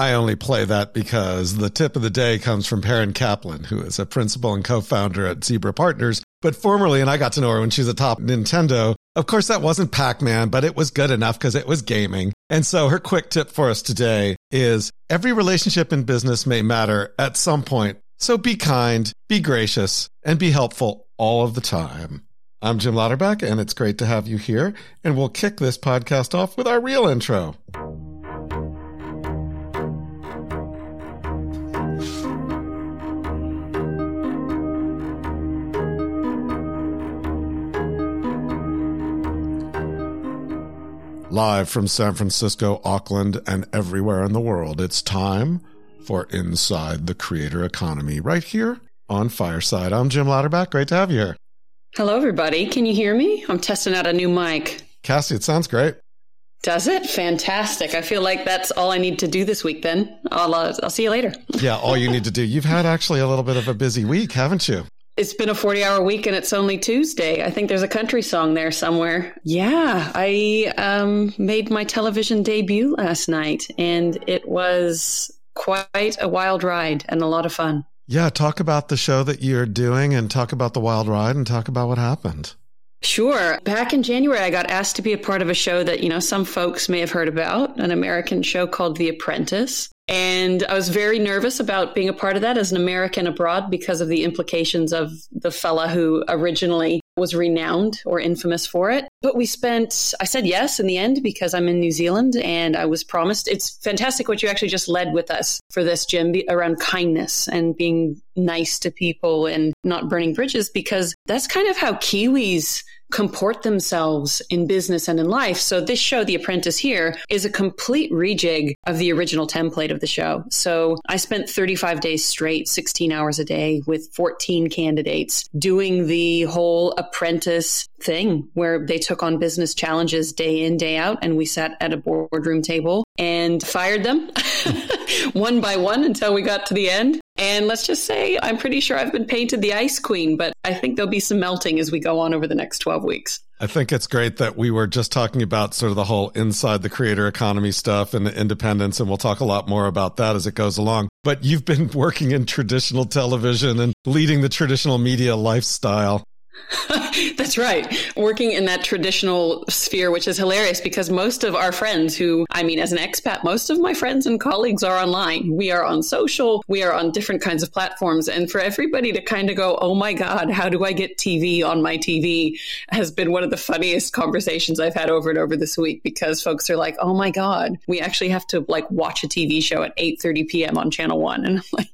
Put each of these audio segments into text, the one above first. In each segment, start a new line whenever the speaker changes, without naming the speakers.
I only play that because the tip of the day comes from Perrin Kaplan, who is a principal and co-founder at Zebra Partners, but formerly, and I got to know her when she was a top Nintendo. Of course, that wasn't Pac-Man, but it was good enough because it was gaming. And so her quick tip for us today is every relationship in business may matter at some point. So be kind, be gracious, and be helpful all of the time. I'm Jim Louderback, and it's great to have you here. And we'll kick this podcast off with our real intro. Live from San Francisco, Auckland, and everywhere in the world, it's time for Inside the Creator Economy right here on Fireside. I'm Jim Louderback. Great to have you here.
Hello, everybody. Can you hear me? I'm testing out a new mic.
Cassie, it sounds great.
Does it? Fantastic. I feel like that's all I need to do this week then. I'll, uh, I'll see you later.
yeah, all you need to do. You've had actually a little bit of a busy week, haven't you?
It's been a 40 hour week and it's only Tuesday. I think there's a country song there somewhere. Yeah, I um, made my television debut last night and it was quite a wild ride and a lot of fun.
Yeah, talk about the show that you're doing and talk about the wild ride and talk about what happened.
Sure. Back in January, I got asked to be a part of a show that, you know, some folks may have heard about, an American show called The Apprentice. And I was very nervous about being a part of that as an American abroad because of the implications of the fella who originally was renowned or infamous for it. But we spent, I said yes in the end because I'm in New Zealand and I was promised. It's fantastic what you actually just led with us for this, Jim, around kindness and being nice to people and not burning bridges because that's kind of how Kiwis comport themselves in business and in life. So this show, The Apprentice here, is a complete rejig of the original template of the show. So I spent 35 days straight, 16 hours a day with 14 candidates doing the whole apprentice thing where they took on business challenges day in, day out. And we sat at a boardroom table and fired them one by one until we got to the end. And let's just say, I'm pretty sure I've been painted the Ice Queen, but I think there'll be some melting as we go on over the next 12 weeks.
I think it's great that we were just talking about sort of the whole inside the creator economy stuff and the independence, and we'll talk a lot more about that as it goes along. But you've been working in traditional television and leading the traditional media lifestyle.
That's right. Working in that traditional sphere, which is hilarious because most of our friends who, I mean, as an expat, most of my friends and colleagues are online. We are on social, we are on different kinds of platforms. And for everybody to kind of go, oh my God, how do I get TV on my TV has been one of the funniest conversations I've had over and over this week because folks are like, oh my God, we actually have to like watch a TV show at 8 30 p.m. on channel one. And I'm like,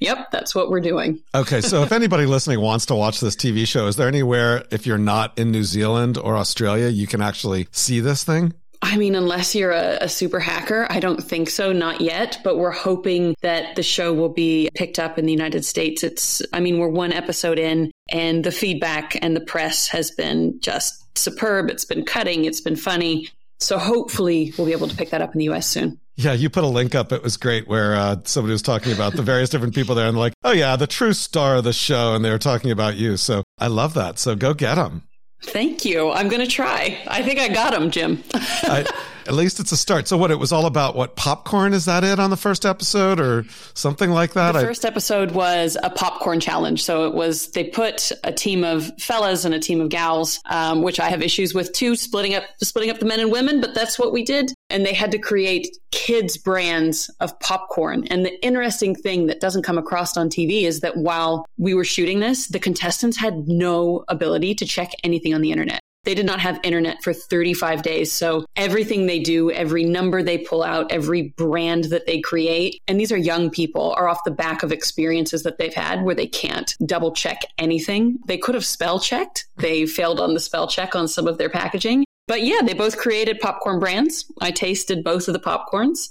Yep, that's what we're doing.
okay, so if anybody listening wants to watch this TV show, is there anywhere, if you're not in New Zealand or Australia, you can actually see this thing?
I mean, unless you're a, a, super hacker, I don't think so, not yet, but we're hoping that the show will be picked up in the United States. It's, I mean, we're one episode in and the feedback and the press has been just superb. It's been cutting. It's been funny. So hopefully we'll be able to pick that up in the US soon.
Yeah, you put a link up. It was great where uh, somebody was talking about the various different people there and like, oh, yeah, the true star of the show. And they were talking about you. So I love that. So go get them.
Thank you. I'm going to try. I think I got them, Jim. I,
at least it's a start. So what it was all about what popcorn is that it on the first episode or something like that?
The first episode was a popcorn challenge. So it was they put a team of fellas and a team of gals, um, which I have issues with too, splitting up splitting up the men and women, but that's what we did. And they had to create kids brands of popcorn. And the interesting thing that doesn't come across on TV is that while we were shooting this, the contestants had no ability to check anything on the internet. They did not have internet for 35 days. So everything they do, every number they pull out, every brand that they create, and these are young people, are off the back of experiences that they've had where they can't double check anything. They could have spell checked. They failed on the spell check on some of their packaging. But yeah, they both created popcorn brands. I tasted both of the popcorns.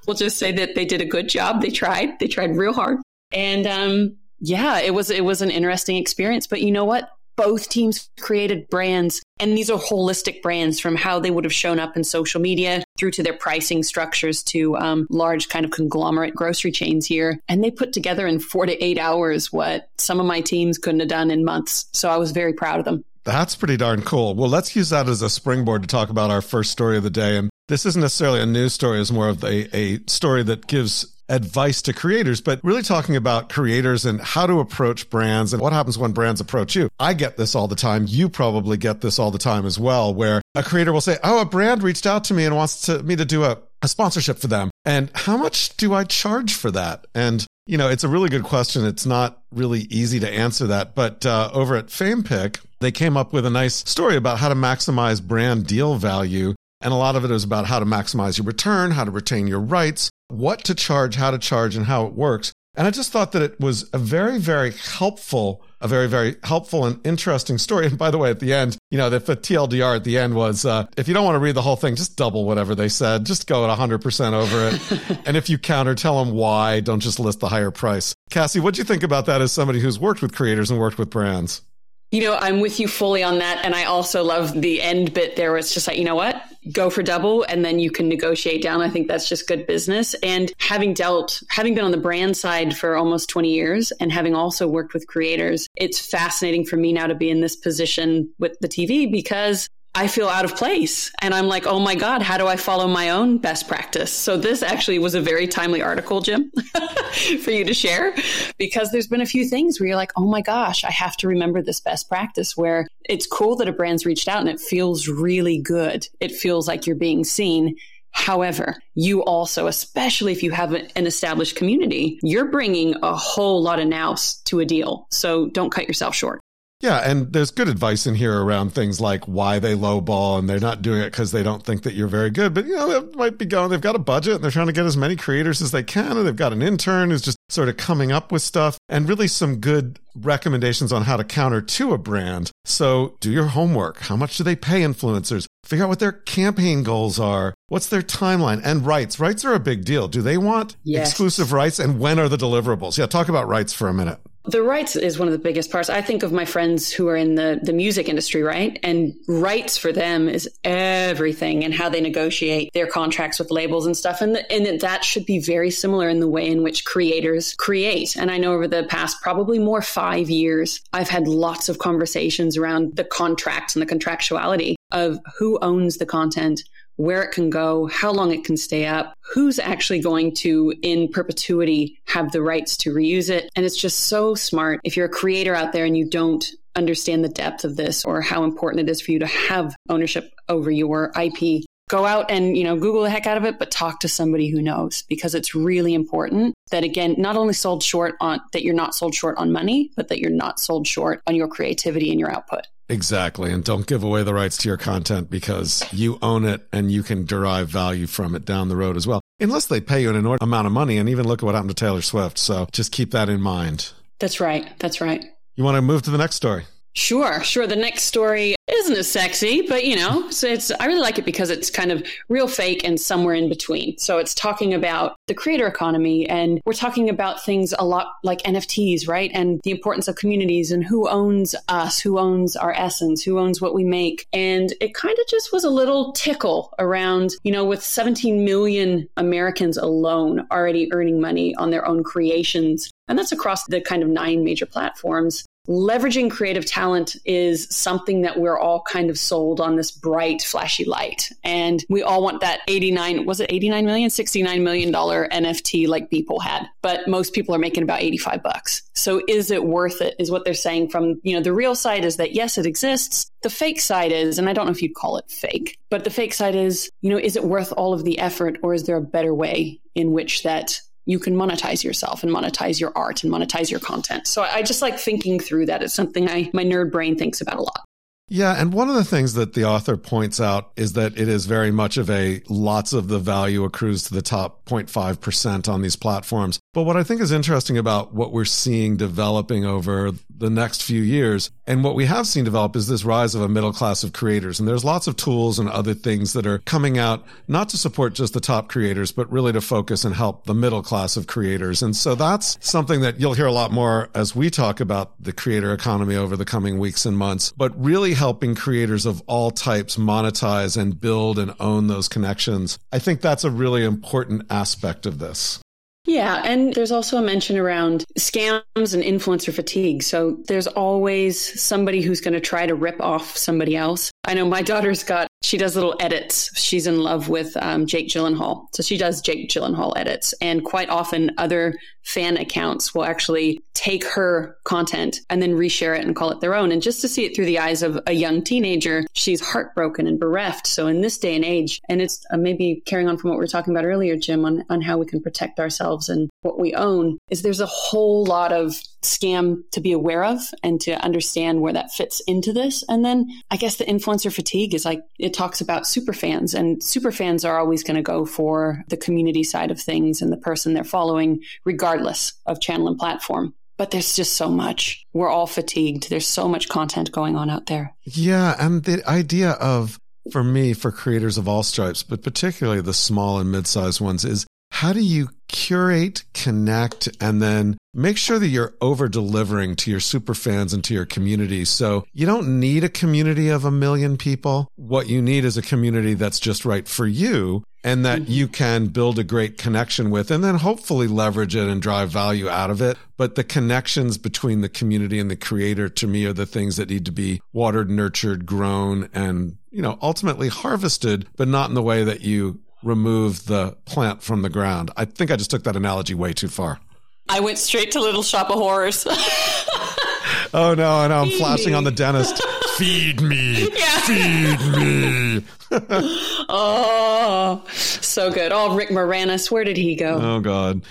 we'll just say that they did a good job. They tried. They tried real hard. And um, yeah, it was it was an interesting experience. But you know what? Both teams created brands and these are holistic brands from how they would have shown up in social media through to their pricing structures to um, large kind of conglomerate grocery chains here and they put together in four to eight hours what some of my teams couldn't have done in months so i was very proud of them
that's pretty darn cool. Well, let's use that as a springboard to talk about our first story of the day. And this isn't necessarily a news story, it's more of a, a story that gives advice to creators, but really talking about creators and how to approach brands and what happens when brands approach you. I get this all the time. You probably get this all the time as well, where a creator will say, Oh, a brand reached out to me and wants to, me to do a, a sponsorship for them. And how much do I charge for that? And you know, it's a really good question. It's not really easy to answer that. But uh, over at FamePick, they came up with a nice story about how to maximize brand deal value. And a lot of it is about how to maximize your return, how to retain your rights, what to charge, how to charge, and how it works. And I just thought that it was a very, very helpful, a very, very helpful and interesting story. And by the way, at the end, you know, the, the TLDR at the end was, uh, if you don't want to read the whole thing, just double whatever they said. Just go at 100% over it. and if you counter, tell them why. Don't just list the higher price. Cassie, what do you think about that as somebody who's worked with creators and worked with brands?
You know, I'm with you fully on that. And I also love the end bit there where it's just like, you know what? Go for double and then you can negotiate down. I think that's just good business. And having dealt, having been on the brand side for almost 20 years and having also worked with creators, it's fascinating for me now to be in this position with the TV because I feel out of place. And I'm like, oh my God, how do I follow my own best practice? So this actually was a very timely article, Jim, for you to share, because there's been a few things where you're like, oh my gosh, I have to remember this best practice where it's cool that a brand's reached out and it feels really good. It feels like you're being seen. However, you also, especially if you have an established community, you're bringing a whole lot of nous to a deal. So don't cut yourself short.
Yeah, and there's good advice in here around things like why they lowball and they're not doing it because they don't think that you're very good. But you know, they might be going. They've got a budget and they're trying to get as many creators as they can, and they've got an intern who's just sort of coming up with stuff and really some good recommendations on how to counter to a brand. So do your homework. How much do they pay influencers? Figure out what their campaign goals are. What's their timeline and rights? Rights are a big deal. Do they want yes. exclusive rights and when are the deliverables? Yeah, talk about rights for a minute.
The rights is one of the biggest parts. I think of my friends who are in the, the music industry, right? And rights for them is everything and how they negotiate their contracts with labels and stuff. And, the, and that should be very similar in the way in which creators create. And I know over the past probably more five years, I've had lots of conversations around the contracts and the contractuality of who owns the content, where it can go, how long it can stay up, who's actually going to, in perpetuity, have the rights to reuse it. And it's just so smart. If you're a creator out there and you don't understand the depth of this or how important it is for you to have ownership over your IP, go out and you know google the heck out of it but talk to somebody who knows because it's really important that again not only sold short on that you're not sold short on money but that you're not sold short on your creativity and your output
Exactly. And don't give away the rights to your content because you own it and you can derive value from it down the road as well. Unless they pay you an enormous amount of money. And even look at what happened to Taylor Swift. So just keep that in mind.
That's right. That's right.
You want to move to the next story?
Sure, sure. The next story isn't as sexy, but you know, so it's I really like it because it's kind of real fake and somewhere in between. So it's talking about the creator economy and we're talking about things a lot like NFTs, right? And the importance of communities and who owns us, who owns our essence, who owns what we make. And it kind of just was a little tickle around, you know, with 17 million Americans alone already earning money on their own creations and that's across the kind of nine major platforms leveraging creative talent is something that we're all kind of sold on this bright flashy light. And we all want that 89 was it 89 million? 69 million dollar nft like people had. But most people are making about 85 bucks. So is it worth it is what they're saying from you know the real side is that yes it exists. The fake side is and i don't know if you'd call it fake but the fake side is you know is it worth all of the effort or is there a better way in which that you can monetize yourself and monetize your art and monetize your content. So I just like thinking through that. It's something I my nerd brain thinks about a lot.
Yeah, and one of the things that the author points out is that it is very much of a lots of the value accrues to the top 0.5% on these platforms. But what I think is interesting about what we're seeing developing over the next few years and what we have seen develop is this rise of a middle class of creators. And there's lots of tools and other things that are coming out, not to support just the top creators, but really to focus and help the middle class of creators. And so that's something that you'll hear a lot more as we talk about the creator economy over the coming weeks and months, but really helping creators of all types monetize and build and own those connections. I think that's a really important aspect of this.
Yeah, and there's also a mention around scams and influencer fatigue. So there's always somebody who's going to try to rip off somebody else. I know my daughter's got she does little edits. She's in love with um, Jake Gyllenhaal. So she does Jake Gyllenhaal edits. And quite often, other fan accounts will actually take her content and then reshare it and call it their own. And just to see it through the eyes of a young teenager, she's heartbroken and bereft. So in this day and age, and it's uh, maybe carrying on from what we were talking about earlier, Jim, on, on how we can protect ourselves and what we own, is there's a whole lot of scam to be aware of and to understand where that fits into this. And then I guess the influencer fatigue is like it talks about super fans, and super fans are always going to go for the community side of things and the person they're following, regardless of channel and platform. But there's just so much. We're all fatigued. There's so much content going on out there.
Yeah. And the idea of, for me, for creators of all stripes, but particularly the small and mid sized ones, is how do you curate, connect, and then make sure that you're over delivering to your super fans and to your community. So you don't need a community of a million people. What you need is a community that's just right for you and that mm-hmm. you can build a great connection with and then hopefully leverage it and drive value out of it. But the connections between the community and the creator to me are the things that need to be watered, nurtured, grown, and, you know, ultimately harvested, but not in the way that you remove the plant from the ground. I think I just took that analogy way too far.
I went straight to Little Shop of Horrors.
oh no, I know I'm flashing me. on the dentist. Feed me. Yeah. Feed me.
oh, so good. Oh, Rick Moranis, where did he go?
Oh God.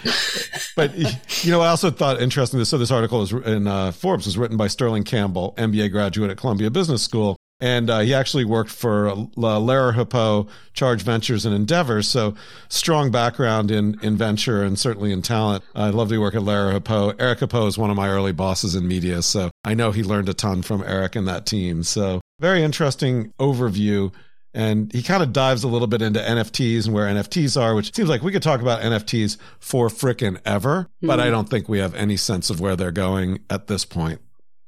But you know, I also thought interesting. So this article is in uh, Forbes was written by Sterling Campbell, MBA graduate at Columbia Business School, and uh, he actually worked for uh, Lerer Hippeau, Charge Ventures, and Endeavor. So strong background in in venture and certainly in talent. I love to work at Lerer Hippeau. Eric Hippeau is one of my early bosses in media, so I know he learned a ton from Eric and that team. So very interesting overview. And he kind of dives a little bit into NFTs and where NFTs are, which seems like we could talk about NFTs for frickin' ever, mm-hmm. but I don't think we have any sense of where they're going at this point.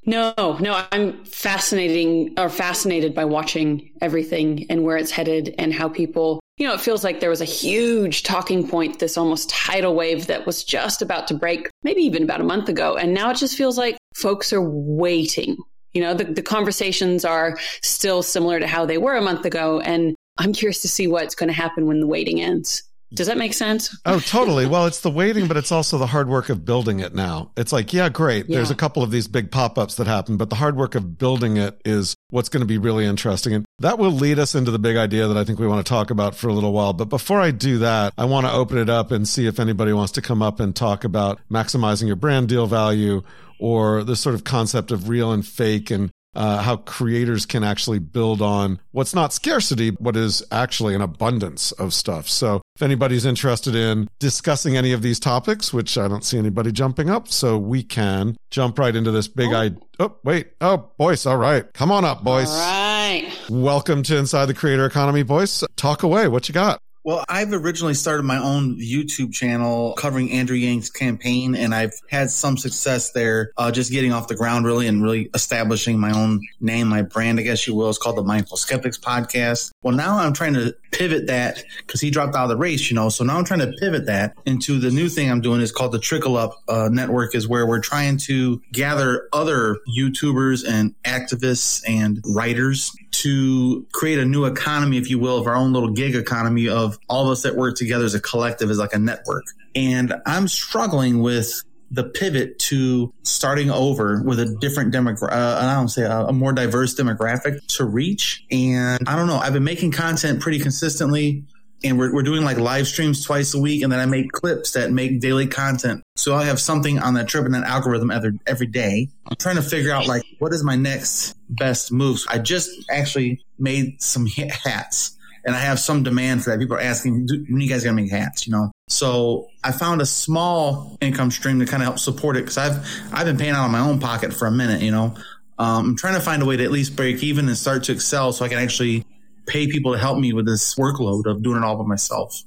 No, no, I'm fascinating or fascinated by watching everything and where it's headed and how people, you know, it feels like there was a huge talking point, this almost tidal wave that was just about to break, maybe even about a month ago. And now it just feels like folks are waiting. You know, the, the conversations are still similar to how they were a month ago. And I'm curious to see what's going to happen when the waiting ends. Does that make sense?
Oh, totally. Well, it's the waiting, but it's also the hard work of building it now. It's like, yeah, great. Yeah. There's a couple of these big pop ups that happen, but the hard work of building it is what's going to be really interesting. And that will lead us into the big idea that I think we want to talk about for a little while. But before I do that, I want to open it up and see if anybody wants to come up and talk about maximizing your brand deal value or this sort of concept of real and fake and uh, how creators can actually build on what's not scarcity, what is actually an abundance of stuff. So if anybody's interested in discussing any of these topics, which I don't see anybody jumping up, so we can jump right into this big oh. idea. Oh, wait. Oh, Boyce. All right. Come on up, Boyce.
All right.
Welcome to Inside the Creator Economy, Boyce. Talk away. What you got?
Well, I've originally started my own YouTube channel covering Andrew Yang's campaign, and I've had some success there, uh, just getting off the ground really and really establishing my own name, my brand, I guess you will. It's called the Mindful Skeptics Podcast. Well, now I'm trying to pivot that because he dropped out of the race, you know. So now I'm trying to pivot that into the new thing I'm doing is called the Trickle Up uh, Network, is where we're trying to gather other YouTubers and activists and writers to create a new economy, if you will, of our own little gig economy of all of us that work together as a collective, as like a network. And I'm struggling with the pivot to starting over with a different demographic, uh, I don't say a, a, more diverse demographic to reach. And I don't know, I've been making content pretty consistently and we're, we're doing like live streams twice a week. And then I make clips that make daily content. So I have something on that trip and that algorithm every, every day. I'm trying to figure out like, what is my next best move? I just actually made some hats and I have some demand for that. People are asking, when you guys gonna make hats? You know, so I found a small income stream to kind of help support it because I've I've been paying out of my own pocket for a minute. You know, um, I'm trying to find a way to at least break even and start to excel so I can actually pay people to help me with this workload of doing it all by myself.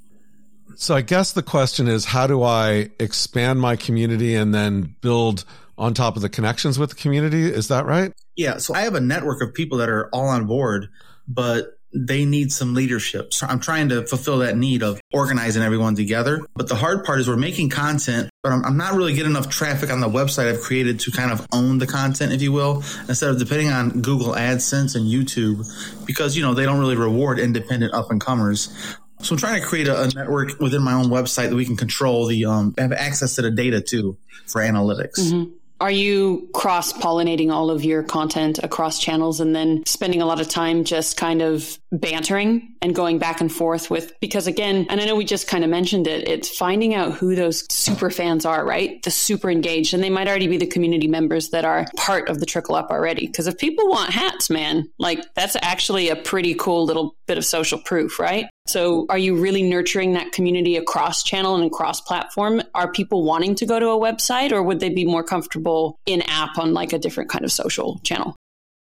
So I guess the question is, how do I expand my community and then build on top of the connections with the community? Is that right?
Yeah. So I have a network of people that are all on board, but they need some leadership. So I'm trying to fulfill that need of organizing everyone together. But the hard part is we're making content, but I'm, I'm, not really getting enough traffic on the website I've created to kind of own the content, if you will, instead of depending on Google AdSense and YouTube because, you know, they don't really reward independent up and comers. So I'm trying to create a, a, network within my own website that we can control the, um, have access to the data too for analytics. Mm-hmm.
Are you cross pollinating all of your content across channels and then spending a lot of time just kind of bantering and going back and forth with, because again, and I know we just kind of mentioned it, it's finding out who those super fans are, right? The super engaged. And they might already be the community members that are part of the trickle up already. Because if people want hats, man, like that's actually a pretty cool little bit of social proof, right? So are you really nurturing that community across channel and across platform? Are people wanting to go to a website or would they be more comfortable in app on like a different kind of social channel?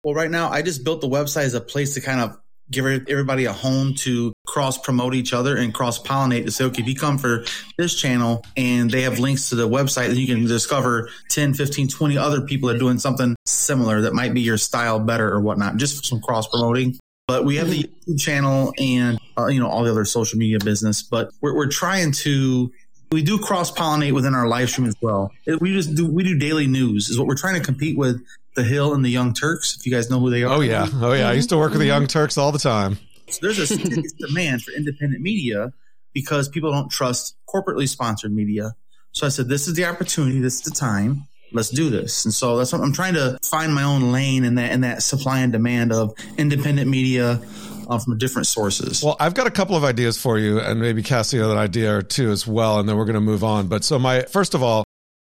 Well, right now I just built the website as a place to kind of give everybody a home to cross promote each other and cross pollinate to say, okay, if you come for this channel and they have links to the website, then you can discover 10, 15, 20 other people that are doing something similar that might be your style better or whatnot, just some cross promoting. But we have the YouTube channel and uh, you know all the other social media business. But we're, we're trying to we do cross pollinate within our live stream as well. We just do we do daily news is what we're trying to compete with the Hill and the Young Turks. If you guys know who they are.
Oh yeah, oh yeah. I used to work with the Young Turks all the time.
So there's a demand for independent media because people don't trust corporately sponsored media. So I said, this is the opportunity. This is the time let's do this. And so that's what I'm trying to find my own lane in that in that supply and demand of independent media uh, from different sources.
Well, I've got a couple of ideas for you, and maybe Cassie an idea or two as well, and then we're going to move on. But so my first of all,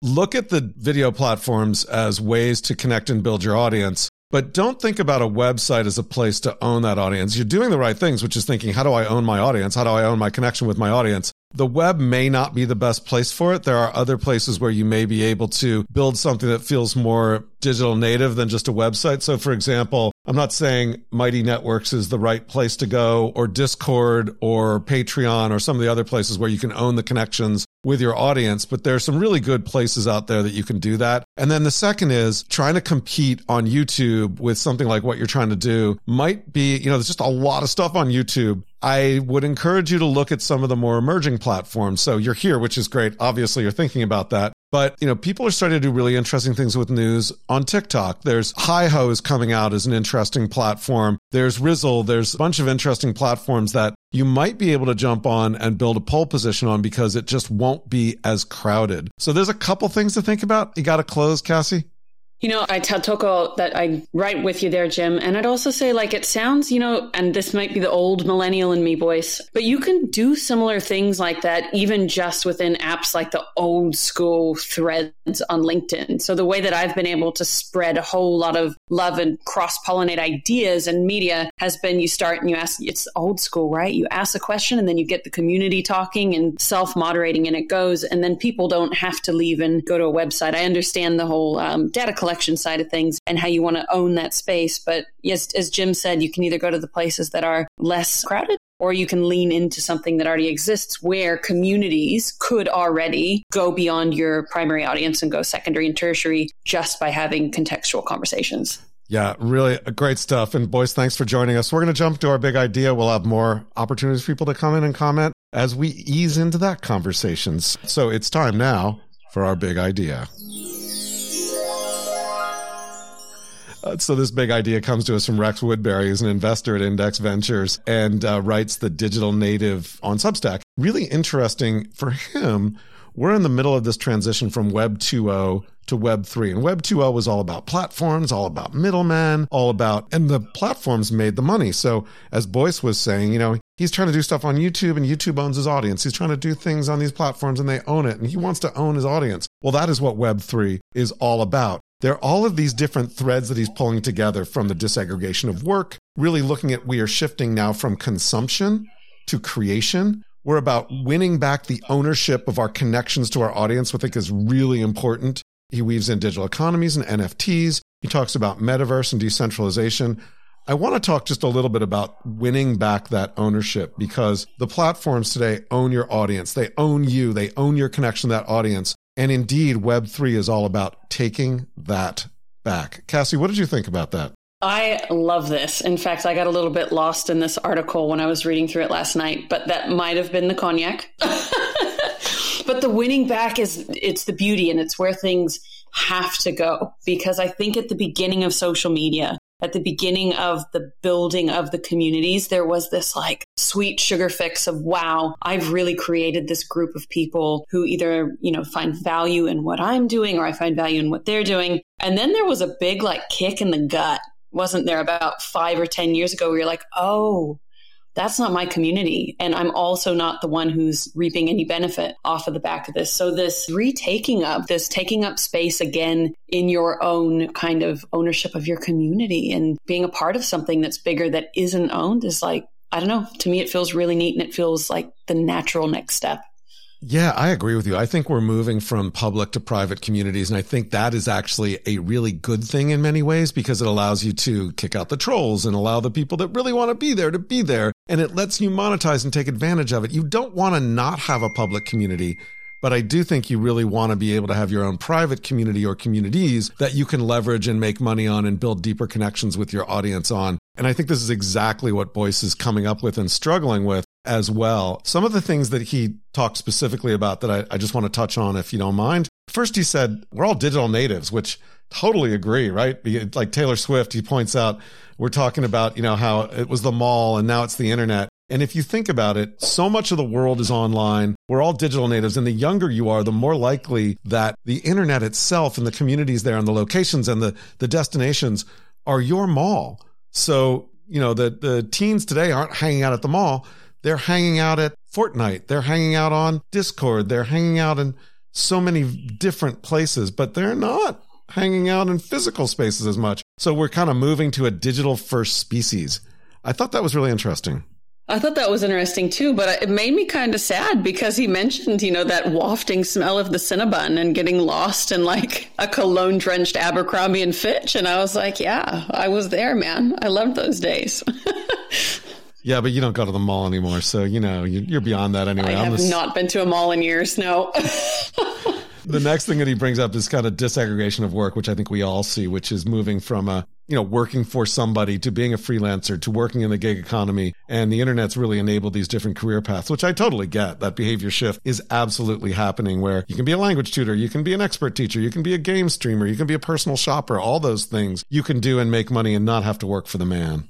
look at the video platforms as ways to connect and build your audience. But don't think about a website as a place to own that audience. You're doing the right things, which is thinking, how do I own my audience? How do I own my connection with my audience? The web may not be the best place for it. There are other places where you may be able to build something that feels more digital native than just a website. So, for example, I'm not saying Mighty Networks is the right place to go or Discord or Patreon or some of the other places where you can own the connections with your audience, but there are some really good places out there that you can do that. And then the second is trying to compete on YouTube with something like what you're trying to do might be, you know, there's just a lot of stuff on YouTube. I would encourage you to look at some of the more emerging platforms. So you're here, which is great. Obviously, you're thinking about that. But, you know, people are starting to do really interesting things with news on TikTok. There's Hi Ho is coming out as an interesting platform. There's Rizzle. There's a bunch of interesting platforms that you might be able to jump on and build a pole position on because it just won't be as crowded. So there's a couple things to think about. You got to close, Cassie?
You know, I tell Toko that I write with you there, Jim. And I'd also say, like, it sounds, you know, and this might be the old millennial in me voice, but you can do similar things like that, even just within apps like the old school threads on LinkedIn. So the way that I've been able to spread a whole lot of love and cross pollinate ideas and media has been you start and you ask, it's old school, right? You ask a question and then you get the community talking and self moderating and it goes. And then people don't have to leave and go to a website. I understand the whole um, data collection side of things and how you want to own that space. But yes, as Jim said, you can either go to the places that are less crowded or you can lean into something that already exists where communities could already go beyond your primary audience and go secondary and tertiary just by having contextual conversations.
Yeah, really great stuff. And Boyce, thanks for joining us. We're going to jump to our big idea. We'll have more opportunities for people to come in and comment as we ease into that conversations. So it's time now for our big idea. Uh, so this big idea comes to us from Rex Woodbury, who's an investor at Index Ventures and uh, writes the digital native on Substack. Really interesting for him. We're in the middle of this transition from Web 2.0 to Web 3. And Web 2.0 was all about platforms, all about middlemen, all about, and the platforms made the money. So as Boyce was saying, you know, he's trying to do stuff on YouTube and YouTube owns his audience. He's trying to do things on these platforms and they own it and he wants to own his audience. Well, that is what Web 3 is all about. There are all of these different threads that he's pulling together from the disaggregation of work, really looking at we are shifting now from consumption to creation. We're about winning back the ownership of our connections to our audience, which I think is really important. He weaves in digital economies and NFTs. He talks about metaverse and decentralization. I want to talk just a little bit about winning back that ownership because the platforms today own your audience. They own you. They own your connection to that audience. And indeed, Web3 is all about taking that back. Cassie, what did you think about that?
I love this. In fact, I got a little bit lost in this article when I was reading through it last night, but that might have been the cognac. but the winning back is it's the beauty and it's where things have to go because I think at the beginning of social media, at the beginning of the building of the communities, there was this like sweet sugar fix of, wow, I've really created this group of people who either, you know, find value in what I'm doing or I find value in what they're doing. And then there was a big like kick in the gut, wasn't there, about five or 10 years ago where you're like, oh, that's not my community. And I'm also not the one who's reaping any benefit off of the back of this. So, this retaking of this, taking up space again in your own kind of ownership of your community and being a part of something that's bigger that isn't owned is like, I don't know. To me, it feels really neat and it feels like the natural next step.
Yeah, I agree with you. I think we're moving from public to private communities. And I think that is actually a really good thing in many ways because it allows you to kick out the trolls and allow the people that really want to be there to be there. And it lets you monetize and take advantage of it. You don't want to not have a public community. But I do think you really want to be able to have your own private community or communities that you can leverage and make money on and build deeper connections with your audience on. And I think this is exactly what Boyce is coming up with and struggling with as well. Some of the things that he talked specifically about that I, I just want to touch on, if you don't mind. First, he said, we're all digital natives, which totally agree, right? Like Taylor Swift, he points out, we're talking about, you know, how it was the mall and now it's the internet. And if you think about it, so much of the world is online. We're all digital natives. And the younger you are, the more likely that the internet itself and the communities there and the locations and the, the destinations are your mall. So, you know, the, the teens today aren't hanging out at the mall. They're hanging out at Fortnite. They're hanging out on Discord. They're hanging out in so many different places, but they're not hanging out in physical spaces as much. So we're kind of moving to a digital first species. I thought that was really interesting.
I thought that was interesting too, but it made me kind of sad because he mentioned, you know, that wafting smell of the Cinnabon and getting lost in like a cologne drenched Abercrombie and Fitch. And I was like, yeah, I was there, man. I loved those days.
Yeah, but you don't go to the mall anymore, so you know you're beyond that anyway.
I have not been to a mall in years. No.
the next thing that he brings up is kind of disaggregation of work, which I think we all see, which is moving from a you know working for somebody to being a freelancer to working in the gig economy, and the internet's really enabled these different career paths, which I totally get. That behavior shift is absolutely happening, where you can be a language tutor, you can be an expert teacher, you can be a game streamer, you can be a personal shopper, all those things you can do and make money and not have to work for the man.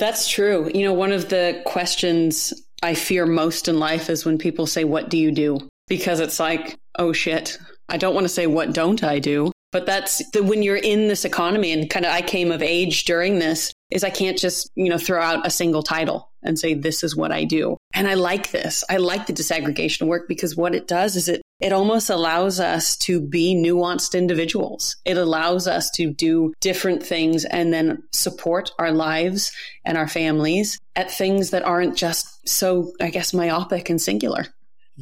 That's true. You know, one of the questions I fear most in life is when people say, What do you do? Because it's like, oh shit. I don't want to say, What don't I do? But that's the, when you're in this economy and kind of I came of age during this is I can't just, you know, throw out a single title and say, this is what I do. And I like this. I like the disaggregation work because what it does is it, it almost allows us to be nuanced individuals. It allows us to do different things and then support our lives and our families at things that aren't just so, I guess, myopic and singular.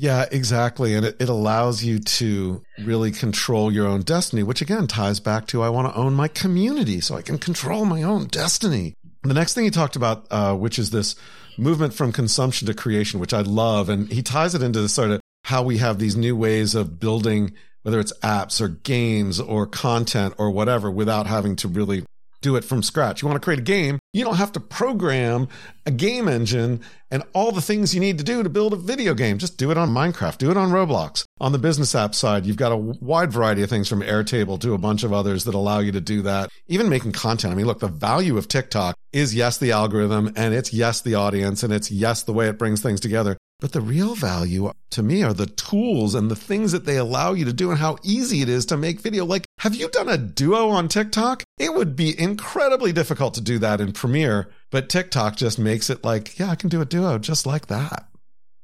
Yeah, exactly. And it, it allows you to really control your own destiny, which again ties back to I want to own my community so I can control my own destiny. The next thing he talked about, uh, which is this movement from consumption to creation, which I love. And he ties it into sort of how we have these new ways of building, whether it's apps or games or content or whatever, without having to really do it from scratch. You want to create a game, you don't have to program a game engine and all the things you need to do to build a video game. Just do it on Minecraft, do it on Roblox. On the business app side, you've got a wide variety of things from Airtable to a bunch of others that allow you to do that. Even making content. I mean, look, the value of TikTok is yes, the algorithm and it's yes, the audience and it's yes, the way it brings things together. But the real value to me are the tools and the things that they allow you to do and how easy it is to make video. Like, have you done a duo on TikTok? It would be incredibly difficult to do that in Premiere, but TikTok just makes it like, yeah, I can do a duo just like that.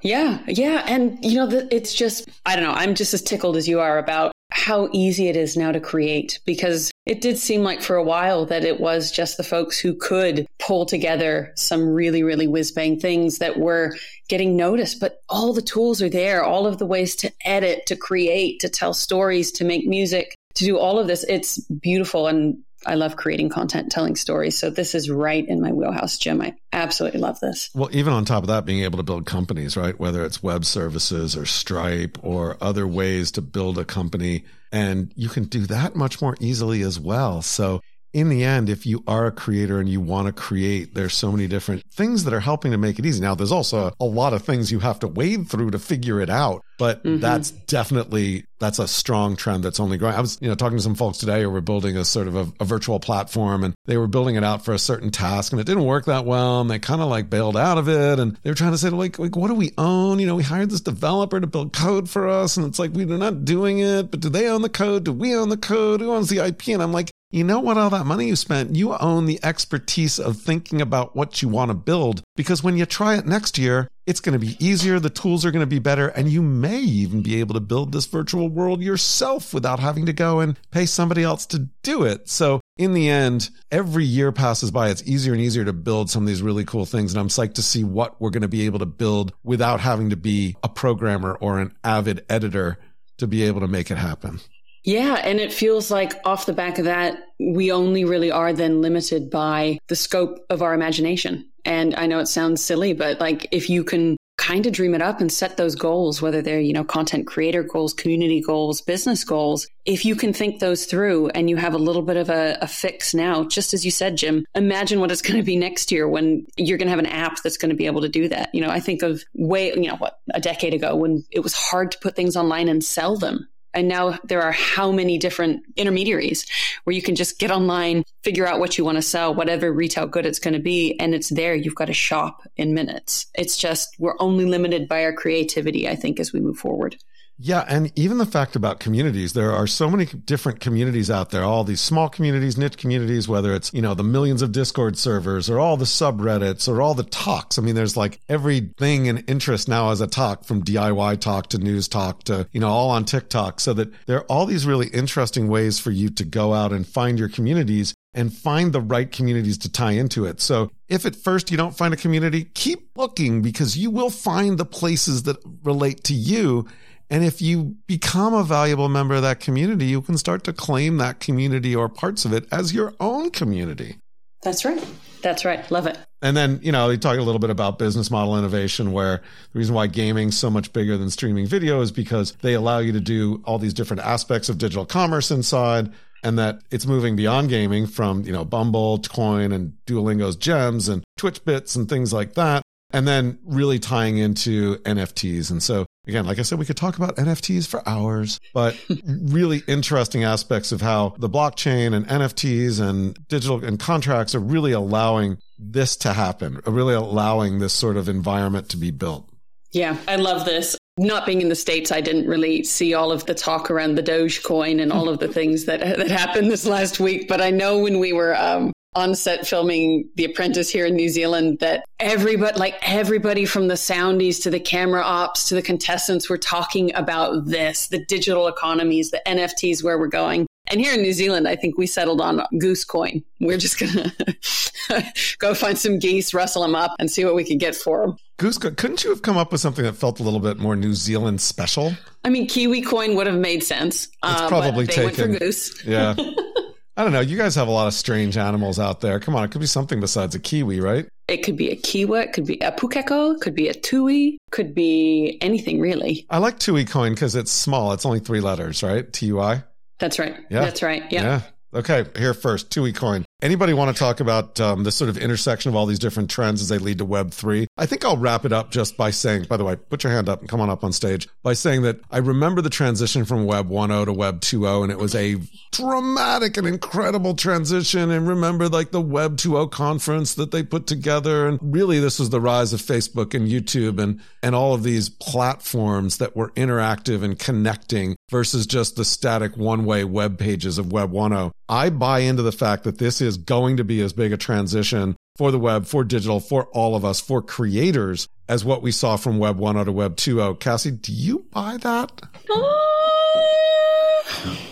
Yeah, yeah. And, you know, it's just, I don't know, I'm just as tickled as you are about how easy it is now to create because it did seem like for a while that it was just the folks who could pull together some really, really whiz bang things that were getting noticed. But all the tools are there, all of the ways to edit, to create, to tell stories, to make music, to do all of this. It's beautiful. And I love creating content, telling stories. So this is right in my wheelhouse, Jim. I absolutely love this.
Well, even on top of that, being able to build companies, right? Whether it's web services or Stripe or other ways to build a company. And you can do that much more easily as well. So in the end, if you are a creator and you want to create, there's so many different things that are helping to make it easy. Now, there's also a lot of things you have to wade through to figure it out, but mm-hmm. that's definitely that's a strong trend that's only growing. I was, you know, talking to some folks today who were building a sort of a, a, virtual platform and they were building it out for a certain task and it didn't work that well. And they kind of like bailed out of it. And they were trying to say, like, like, what do we own? You know, we hired this developer to build code for us. And it's like, we're not doing it, but do they own the code? Do we own the code? Who owns the IP? And I'm like, you know what? All that money you spent you own the expertise of thinking about what you want to build because when you try it next year it's going to be easier the tools are going to be better and you may even be able to build this virtual world yourself without having to go and pay somebody else to do it. So in the end every year passes by it's easier and easier to build some of these really cool things and i'm psyched to see what we're going to be able to build without having to be a programmer or an avid editor to be able to make it happen
yeah. And it feels like off the back of that, we only really are then limited by the scope of our imagination. And I know it sounds silly, but like if you can kind of dream it up and set those goals, whether they're, you know, content creator goals, community goals, business goals, if you can think those through and you have a little bit of a, a fix now, just as you said, Jim, imagine what it's going to be next year when you're going to have an app that's going to be able to do that. You know, I think of way, you know, what, a decade ago when it was hard to put things online and sell them and now there are how many different intermediaries where you can just get online, figure out what you want to sell, whatever retail good it's going to be, and it's there. You've got to shop in minutes. It's just, we're only limited by our creativity, I think, as we move forward.
Yeah. And even the fact about communities, there are so many different communities out there, all these small communities, niche communities, whether it's, you know, the millions of Discord servers or all the subreddits or all the talks. I mean, there's like everything in interest now as a talk from DIY talk to news talk to, you know, all on TikTok. So that there are all these really interesting ways for you to go out and find your communities and find the right communities to tie into it. So if at first you don't find a community, keep looking because you will find the places that relate to you and if you become a valuable member of that community, you can start to claim that community or parts of it as your own community.
That's right. That's right. Love it.
And then, you know, they talk a little bit about business model innovation, where the reason why gaming's so much bigger than streaming video is because they allow you to do all these different aspects of digital commerce inside and that it's moving beyond gaming from, you know, Bumble, Coin and Duolingo's gems and Twitch bits and things like that. And then really tying into NFTs. And so Again, like I said, we could talk about NFTs for hours, but really interesting aspects of how the blockchain and NFTs and digital and contracts are really allowing this to happen, really allowing this sort of environment to be built.
Yeah, I love this. Not being in the States, I didn't really see all of the talk around the Dogecoin and all of the things that, that happened this last week. But I know when we were um, on set filming The Apprentice here in New Zealand that everybody, like everybody from the soundies to the camera ops to the contestants were talking about this, the digital economies, the NFTs, where we're going. And here in New Zealand, I think we settled on goose coin. We're just going to go find some geese, rustle them up, and see what we can get for them.
Goose coin. Couldn't you have come up with something that felt a little bit more New Zealand special?
I mean, Kiwi coin would have made sense.
It's uh, probably taken.
Went for goose.
Yeah. I don't know. You guys have a lot of strange animals out there. Come on, it could be something besides a kiwi, right?
It could be a kiwi, it could be a pukeko, could be a tui, could be anything really.
I like tui coin because it's small. It's only three letters, right? T U I.
That's right. Yeah. That's right. Yeah.
Yeah. Okay, here first, Tui coin. Anybody want to talk about um, this sort of intersection of all these different trends as they lead to Web 3? I think I'll wrap it up just by saying, by the way, put your hand up and come on up on stage, by saying that I remember the transition from Web 1.0 to Web 2.0, and it was a dramatic and incredible transition. And remember, like the Web 2.0 conference that they put together. And really, this was the rise of Facebook and YouTube and, and all of these platforms that were interactive and connecting versus just the static one way web pages of Web 1.0. I buy into the fact that this is going to be as big a transition for the web, for digital, for all of us, for creators as what we saw from Web 1.0 to Web 2.0. Cassie, do you buy that?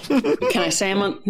Can I say I'm on?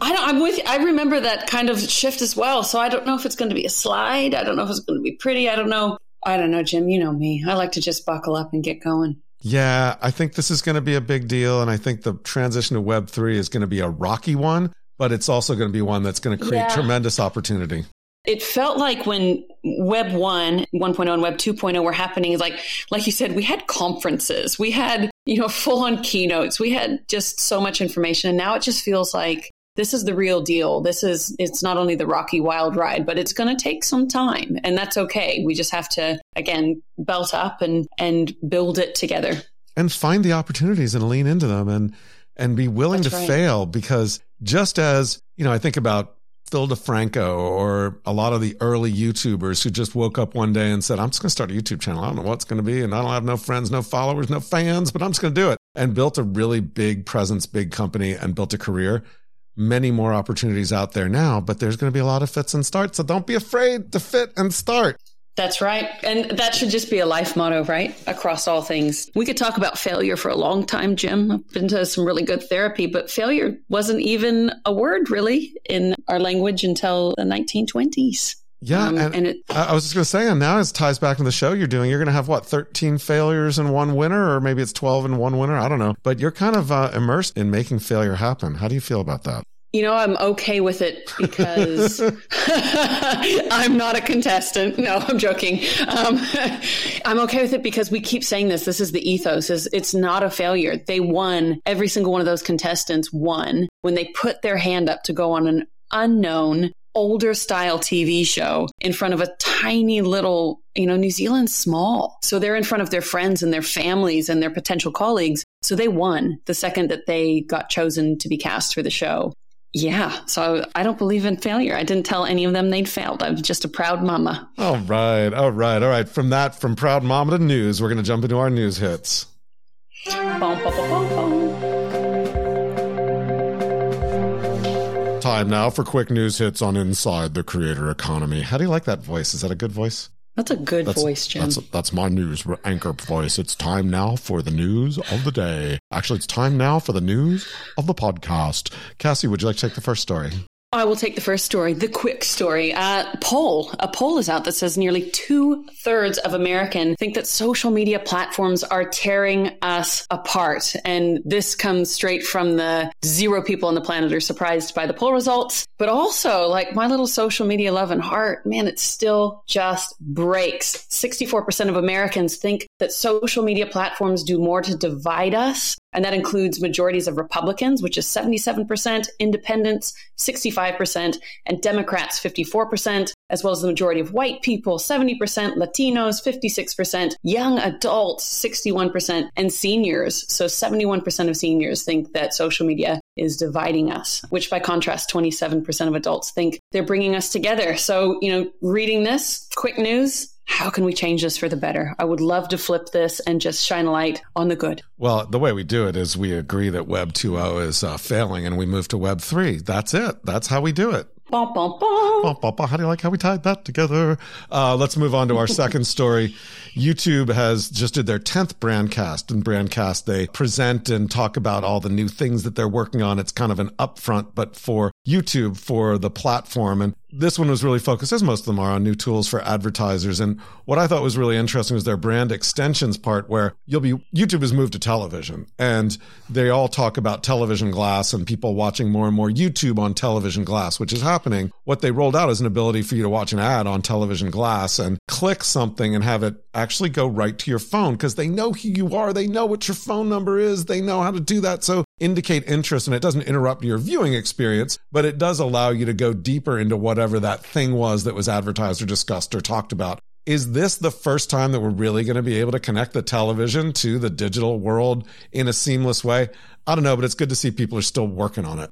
I don't. I'm with. I remember that kind of shift as well. So I don't know if it's going to be a slide. I don't know if it's going to be pretty. I don't know. I don't know, Jim. You know me. I like to just buckle up and get going.
Yeah, I think this is going to be a big deal. And I think the transition to Web3 is going to be a rocky one, but it's also going to be one that's going to create yeah. tremendous opportunity.
It felt like when Web 1, 1.0 and Web 2.0 were happening, like, like you said, we had conferences, we had, you know, full on keynotes, we had just so much information. And now it just feels like this is the real deal. This is, it's not only the rocky wild ride, but it's going to take some time and that's okay. We just have to, again, belt up and, and build it together.
And find the opportunities and lean into them and, and be willing that's to right. fail because just as, you know, I think about Phil DeFranco or a lot of the early YouTubers who just woke up one day and said, I'm just going to start a YouTube channel. I don't know what's going to be. And I don't have no friends, no followers, no fans, but I'm just going to do it. And built a really big presence, big company and built a career. Many more opportunities out there now, but there's going to be a lot of fits and starts. So don't be afraid to fit and start.
That's right. And that should just be a life motto, right? Across all things. We could talk about failure for a long time, Jim. I've been to some really good therapy, but failure wasn't even a word really in our language until the 1920s.
Yeah, um, and, and it, I was just going to say, and now it ties back to the show you're doing. You're going to have what, 13 failures and one winner, or maybe it's 12 and one winner. I don't know, but you're kind of uh, immersed in making failure happen. How do you feel about that?
You know, I'm okay with it because I'm not a contestant. No, I'm joking. Um, I'm okay with it because we keep saying this. This is the ethos. Is it's not a failure. They won. Every single one of those contestants won when they put their hand up to go on an unknown older style TV show in front of a tiny little, you know, New Zealand's small. So they're in front of their friends and their families and their potential colleagues. So they won the second that they got chosen to be cast for the show. Yeah. So I don't believe in failure. I didn't tell any of them they'd failed. I'm just a proud mama.
All right. All right. All right. From that, from proud mama to news, we're going to jump into our news hits. Time now for quick news hits on Inside the Creator Economy. How do you like that voice? Is that a good voice?
That's a good that's, voice, Jim.
That's, that's my news anchor voice. It's time now for the news of the day. Actually, it's time now for the news of the podcast. Cassie, would you like to take the first story?
I will take the first story, the quick story. Uh, poll, a poll is out that says nearly two thirds of Americans think that social media platforms are tearing us apart. And this comes straight from the zero people on the planet are surprised by the poll results. But also, like my little social media love and heart, man, it still just breaks. 64% of Americans think that social media platforms do more to divide us and that includes majorities of Republicans, which is 77%, independents, 65%, and Democrats, 54%, as well as the majority of white people, 70%, Latinos, 56%, young adults, 61%, and seniors. So 71% of seniors think that social media is dividing us, which by contrast, 27% of adults think they're bringing us together. So, you know, reading this, quick news, how can we change this for the better? I would love to flip this and just shine a light on the good.
Well, the way we do it is we agree that Web 2.0 is uh, failing and we move to Web 3. That's it. That's how we do it. Bum, bum, bum. How do you like how we tied that together? Uh, let's move on to our second story. YouTube has just did their 10th Brandcast. And Brandcast, they present and talk about all the new things that they're working on. It's kind of an upfront, but for YouTube, for the platform. And this one was really focused, as most of them are, on new tools for advertisers. And what I thought was really interesting was their brand extensions part, where you'll be YouTube has moved to television, and they all talk about television glass and people watching more and more YouTube on television glass, which is happening. What they rolled out is an ability for you to watch an ad on television glass and click something and have it actually go right to your phone because they know who you are, they know what your phone number is, they know how to do that. So indicate interest and it doesn't interrupt your viewing experience, but it does allow you to go deeper into whatever that thing was that was advertised or discussed or talked about. Is this the first time that we're really going to be able to connect the television to the digital world in a seamless way? I don't know, but it's good to see people are still working on it.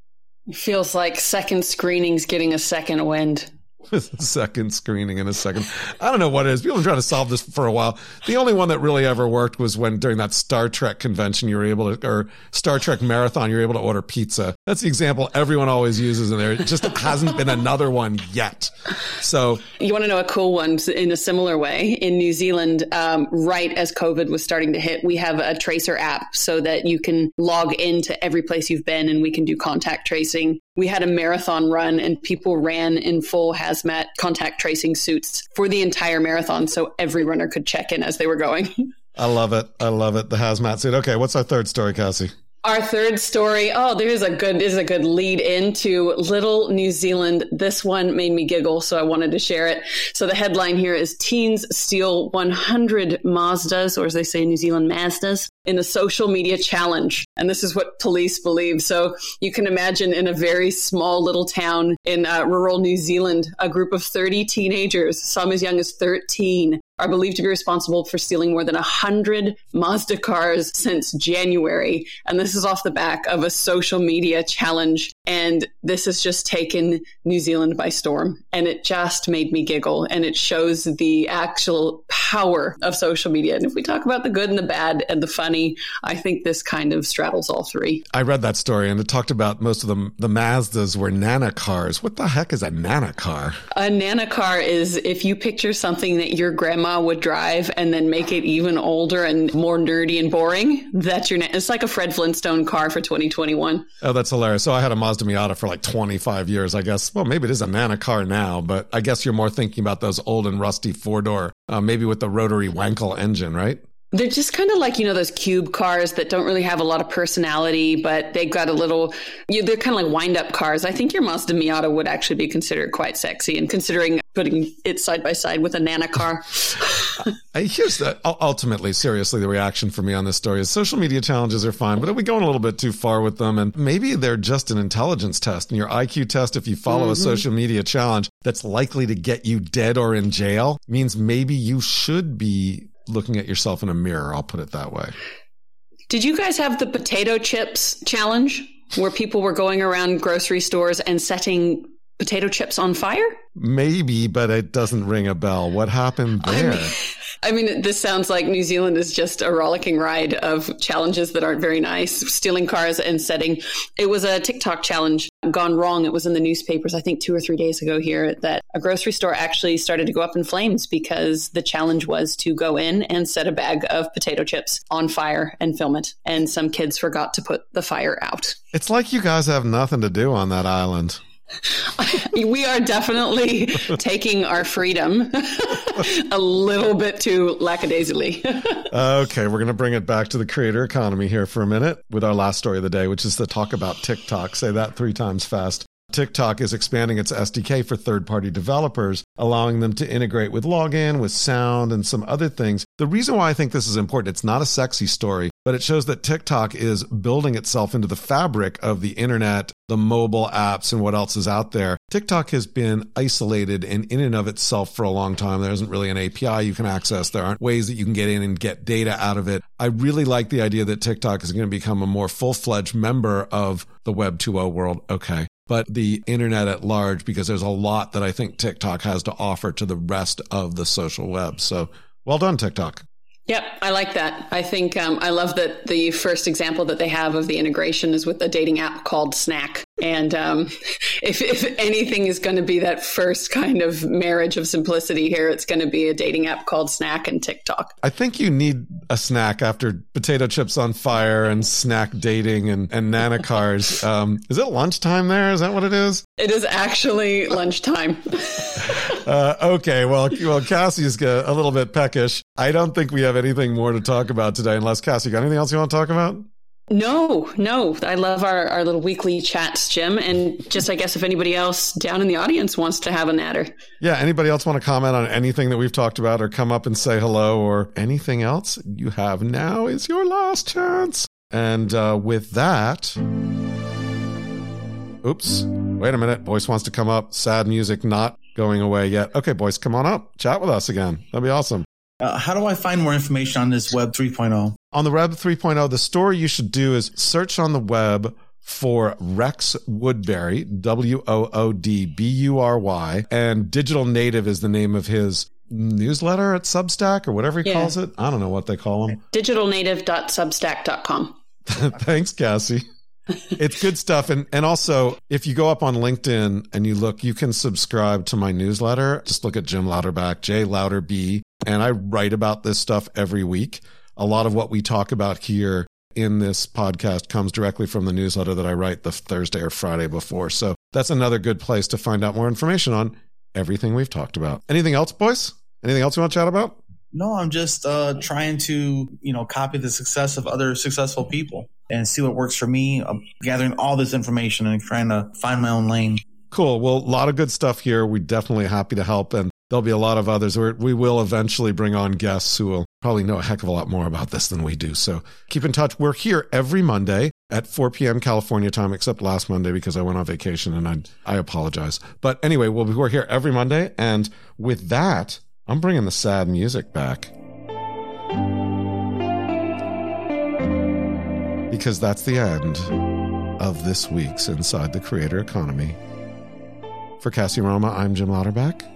It feels like second screenings getting a second wind.
second screening in a second. I don't know what it is. People have been trying to solve this for a while. The only one that really ever worked was when during that Star Trek convention you were able to, or Star Trek marathon, you were able to order pizza. That's the example everyone always uses in there. It just hasn't been another one yet. So
you want to know a cool one in a similar way in New Zealand, um, right as COVID was starting to hit, we have a tracer app so that you can log into every place you've been and we can do contact tracing we had a marathon run and people ran in full hazmat contact tracing suits for the entire marathon so every runner could check in as they were going.
I love it. I love it. The hazmat suit. Okay, what's our third story, Cassie?
Our third story. Oh, there's a good is a good lead into Little New Zealand. This one made me giggle, so I wanted to share it. So the headline here is Teens steal 100 Mazdas, or as they say in New Zealand, Mazdas, in a social media challenge. And this is what police believe. So you can imagine in a very small little town in uh, rural New Zealand, a group of 30 teenagers, some as young as 13, are believed to be responsible for stealing more than 100 Mazda cars since January. And this is off the back of a social media challenge. And this has just taken New Zealand by storm. And it just made me giggle. And it shows the actual power of social media. And if we talk about the good and the bad and the funny, I think this kind of straddles all three.
I read that story and it talked about most of the, the Mazdas were Nana cars. What the heck is a Nana car?
A Nana car is if you picture something that your grandma grandma would drive and then make it even older and more nerdy and boring. That's your, it's like a Fred Flintstone car for 2021.
Oh, that's hilarious. So I had a Mazda Miata for like 25 years, I guess. Well, maybe it is a Nana car now, but I guess you're more thinking about those old and rusty four door, uh, maybe with the rotary Wankel engine, right?
They're just kind of like, you know, those cube cars that don't really have a lot of personality, but they've got a little, you know, they're kind of like wind up cars. I think your Mazda Miata would actually be considered quite sexy and considering putting it side by side with a Nana car.
Here's the ultimately, seriously, the reaction for me on this story is social media challenges are fine, but are we going a little bit too far with them? And maybe they're just an intelligence test and your IQ test, if you follow mm-hmm. a social media challenge that's likely to get you dead or in jail, means maybe you should be looking at yourself in a mirror. I'll put it that way.
Did you guys have the potato chips challenge where people were going around grocery stores and setting potato chips on fire?
Maybe, but it doesn't ring a bell. What happened there? I mean,
I mean, this sounds like New Zealand is just a rollicking ride of challenges that aren't very nice, stealing cars and setting. It was a TikTok challenge gone wrong. It was in the newspapers, I think, two or three days ago here, that a grocery store actually started to go up in flames because the challenge was to go in and set a bag of potato chips on fire and film it. And some kids forgot to put the fire out.
It's like you guys have nothing to do on that island.
we are definitely taking our freedom a little bit too lackadaisically.
okay, we're going to bring it back to the creator economy here for a minute with our last story of the day, which is to talk about TikTok. Say that three times fast. TikTok is expanding its SDK for third party developers, allowing them to integrate with login, with sound, and some other things. The reason why I think this is important, it's not a sexy story, but it shows that TikTok is building itself into the fabric of the internet, the mobile apps, and what else is out there. TikTok has been isolated and in and of itself for a long time. There isn't really an API you can access. There aren't ways that you can get in and get data out of it. I really like the idea that TikTok is going to become a more full fledged member of the Web 2.0 world. Okay but the internet at large, because there's a lot that I think TikTok has to offer to the rest of the social web. So well done, TikTok.
Yep, I like that. I think um, I love that the first example that they have of the integration is with a dating app called Snack. And um, if, if anything is going to be that first kind of marriage of simplicity here, it's going to be a dating app called Snack and TikTok.
I think you need a snack after potato chips on fire and snack dating and, and nana cars. Um, is it lunchtime there? Is that what it is?
It is actually lunchtime.
uh, okay, well, well, Cassie's a little bit peckish. I don't think we have anything more to talk about today, unless Cassie, got anything else you want to talk about?
No, no. I love our, our little weekly chats, Jim. And just, I guess, if anybody else down in the audience wants to have a natter.
Yeah. Anybody else want to comment on anything that we've talked about or come up and say hello or anything else you have now is your last chance. And uh, with that, oops, wait a minute. Boyce wants to come up. Sad music not going away yet. Okay, Boyce, come on up. Chat with us again. That'd be awesome.
Uh, how do I find more information on this Web 3.0?
On the Web 3.0, the story you should do is search on the web for Rex Woodbury, W O O D B U R Y, and Digital Native is the name of his newsletter at Substack or whatever he yeah. calls it. I don't know what they call him.
Digitalnative.substack.com.
Thanks, Cassie. it's good stuff. And and also if you go up on LinkedIn and you look, you can subscribe to my newsletter. Just look at Jim Louderback, J Louder B and I write about this stuff every week. A lot of what we talk about here in this podcast comes directly from the newsletter that I write the Thursday or Friday before. So that's another good place to find out more information on everything we've talked about. Anything else, Boyce? Anything else you want to chat about?
No, I'm just uh, trying to, you know, copy the success of other successful people. and see what works for me. I'm gathering all this information and trying to find my own lane.
Cool. Well, a lot of good stuff here. We're definitely happy to help. And there'll be a lot of others. We're, we will eventually bring on guests who will probably know a heck of a lot more about this than we do. So keep in touch. We're here every Monday at 4 p.m. California time, except last Monday because I went on vacation and I, I apologize. But anyway, we'll we're here every Monday. And with that, I'm bringing the sad music back. Because that's the end of this week's Inside the Creator Economy. For Cassie Roma, I'm Jim Louderback.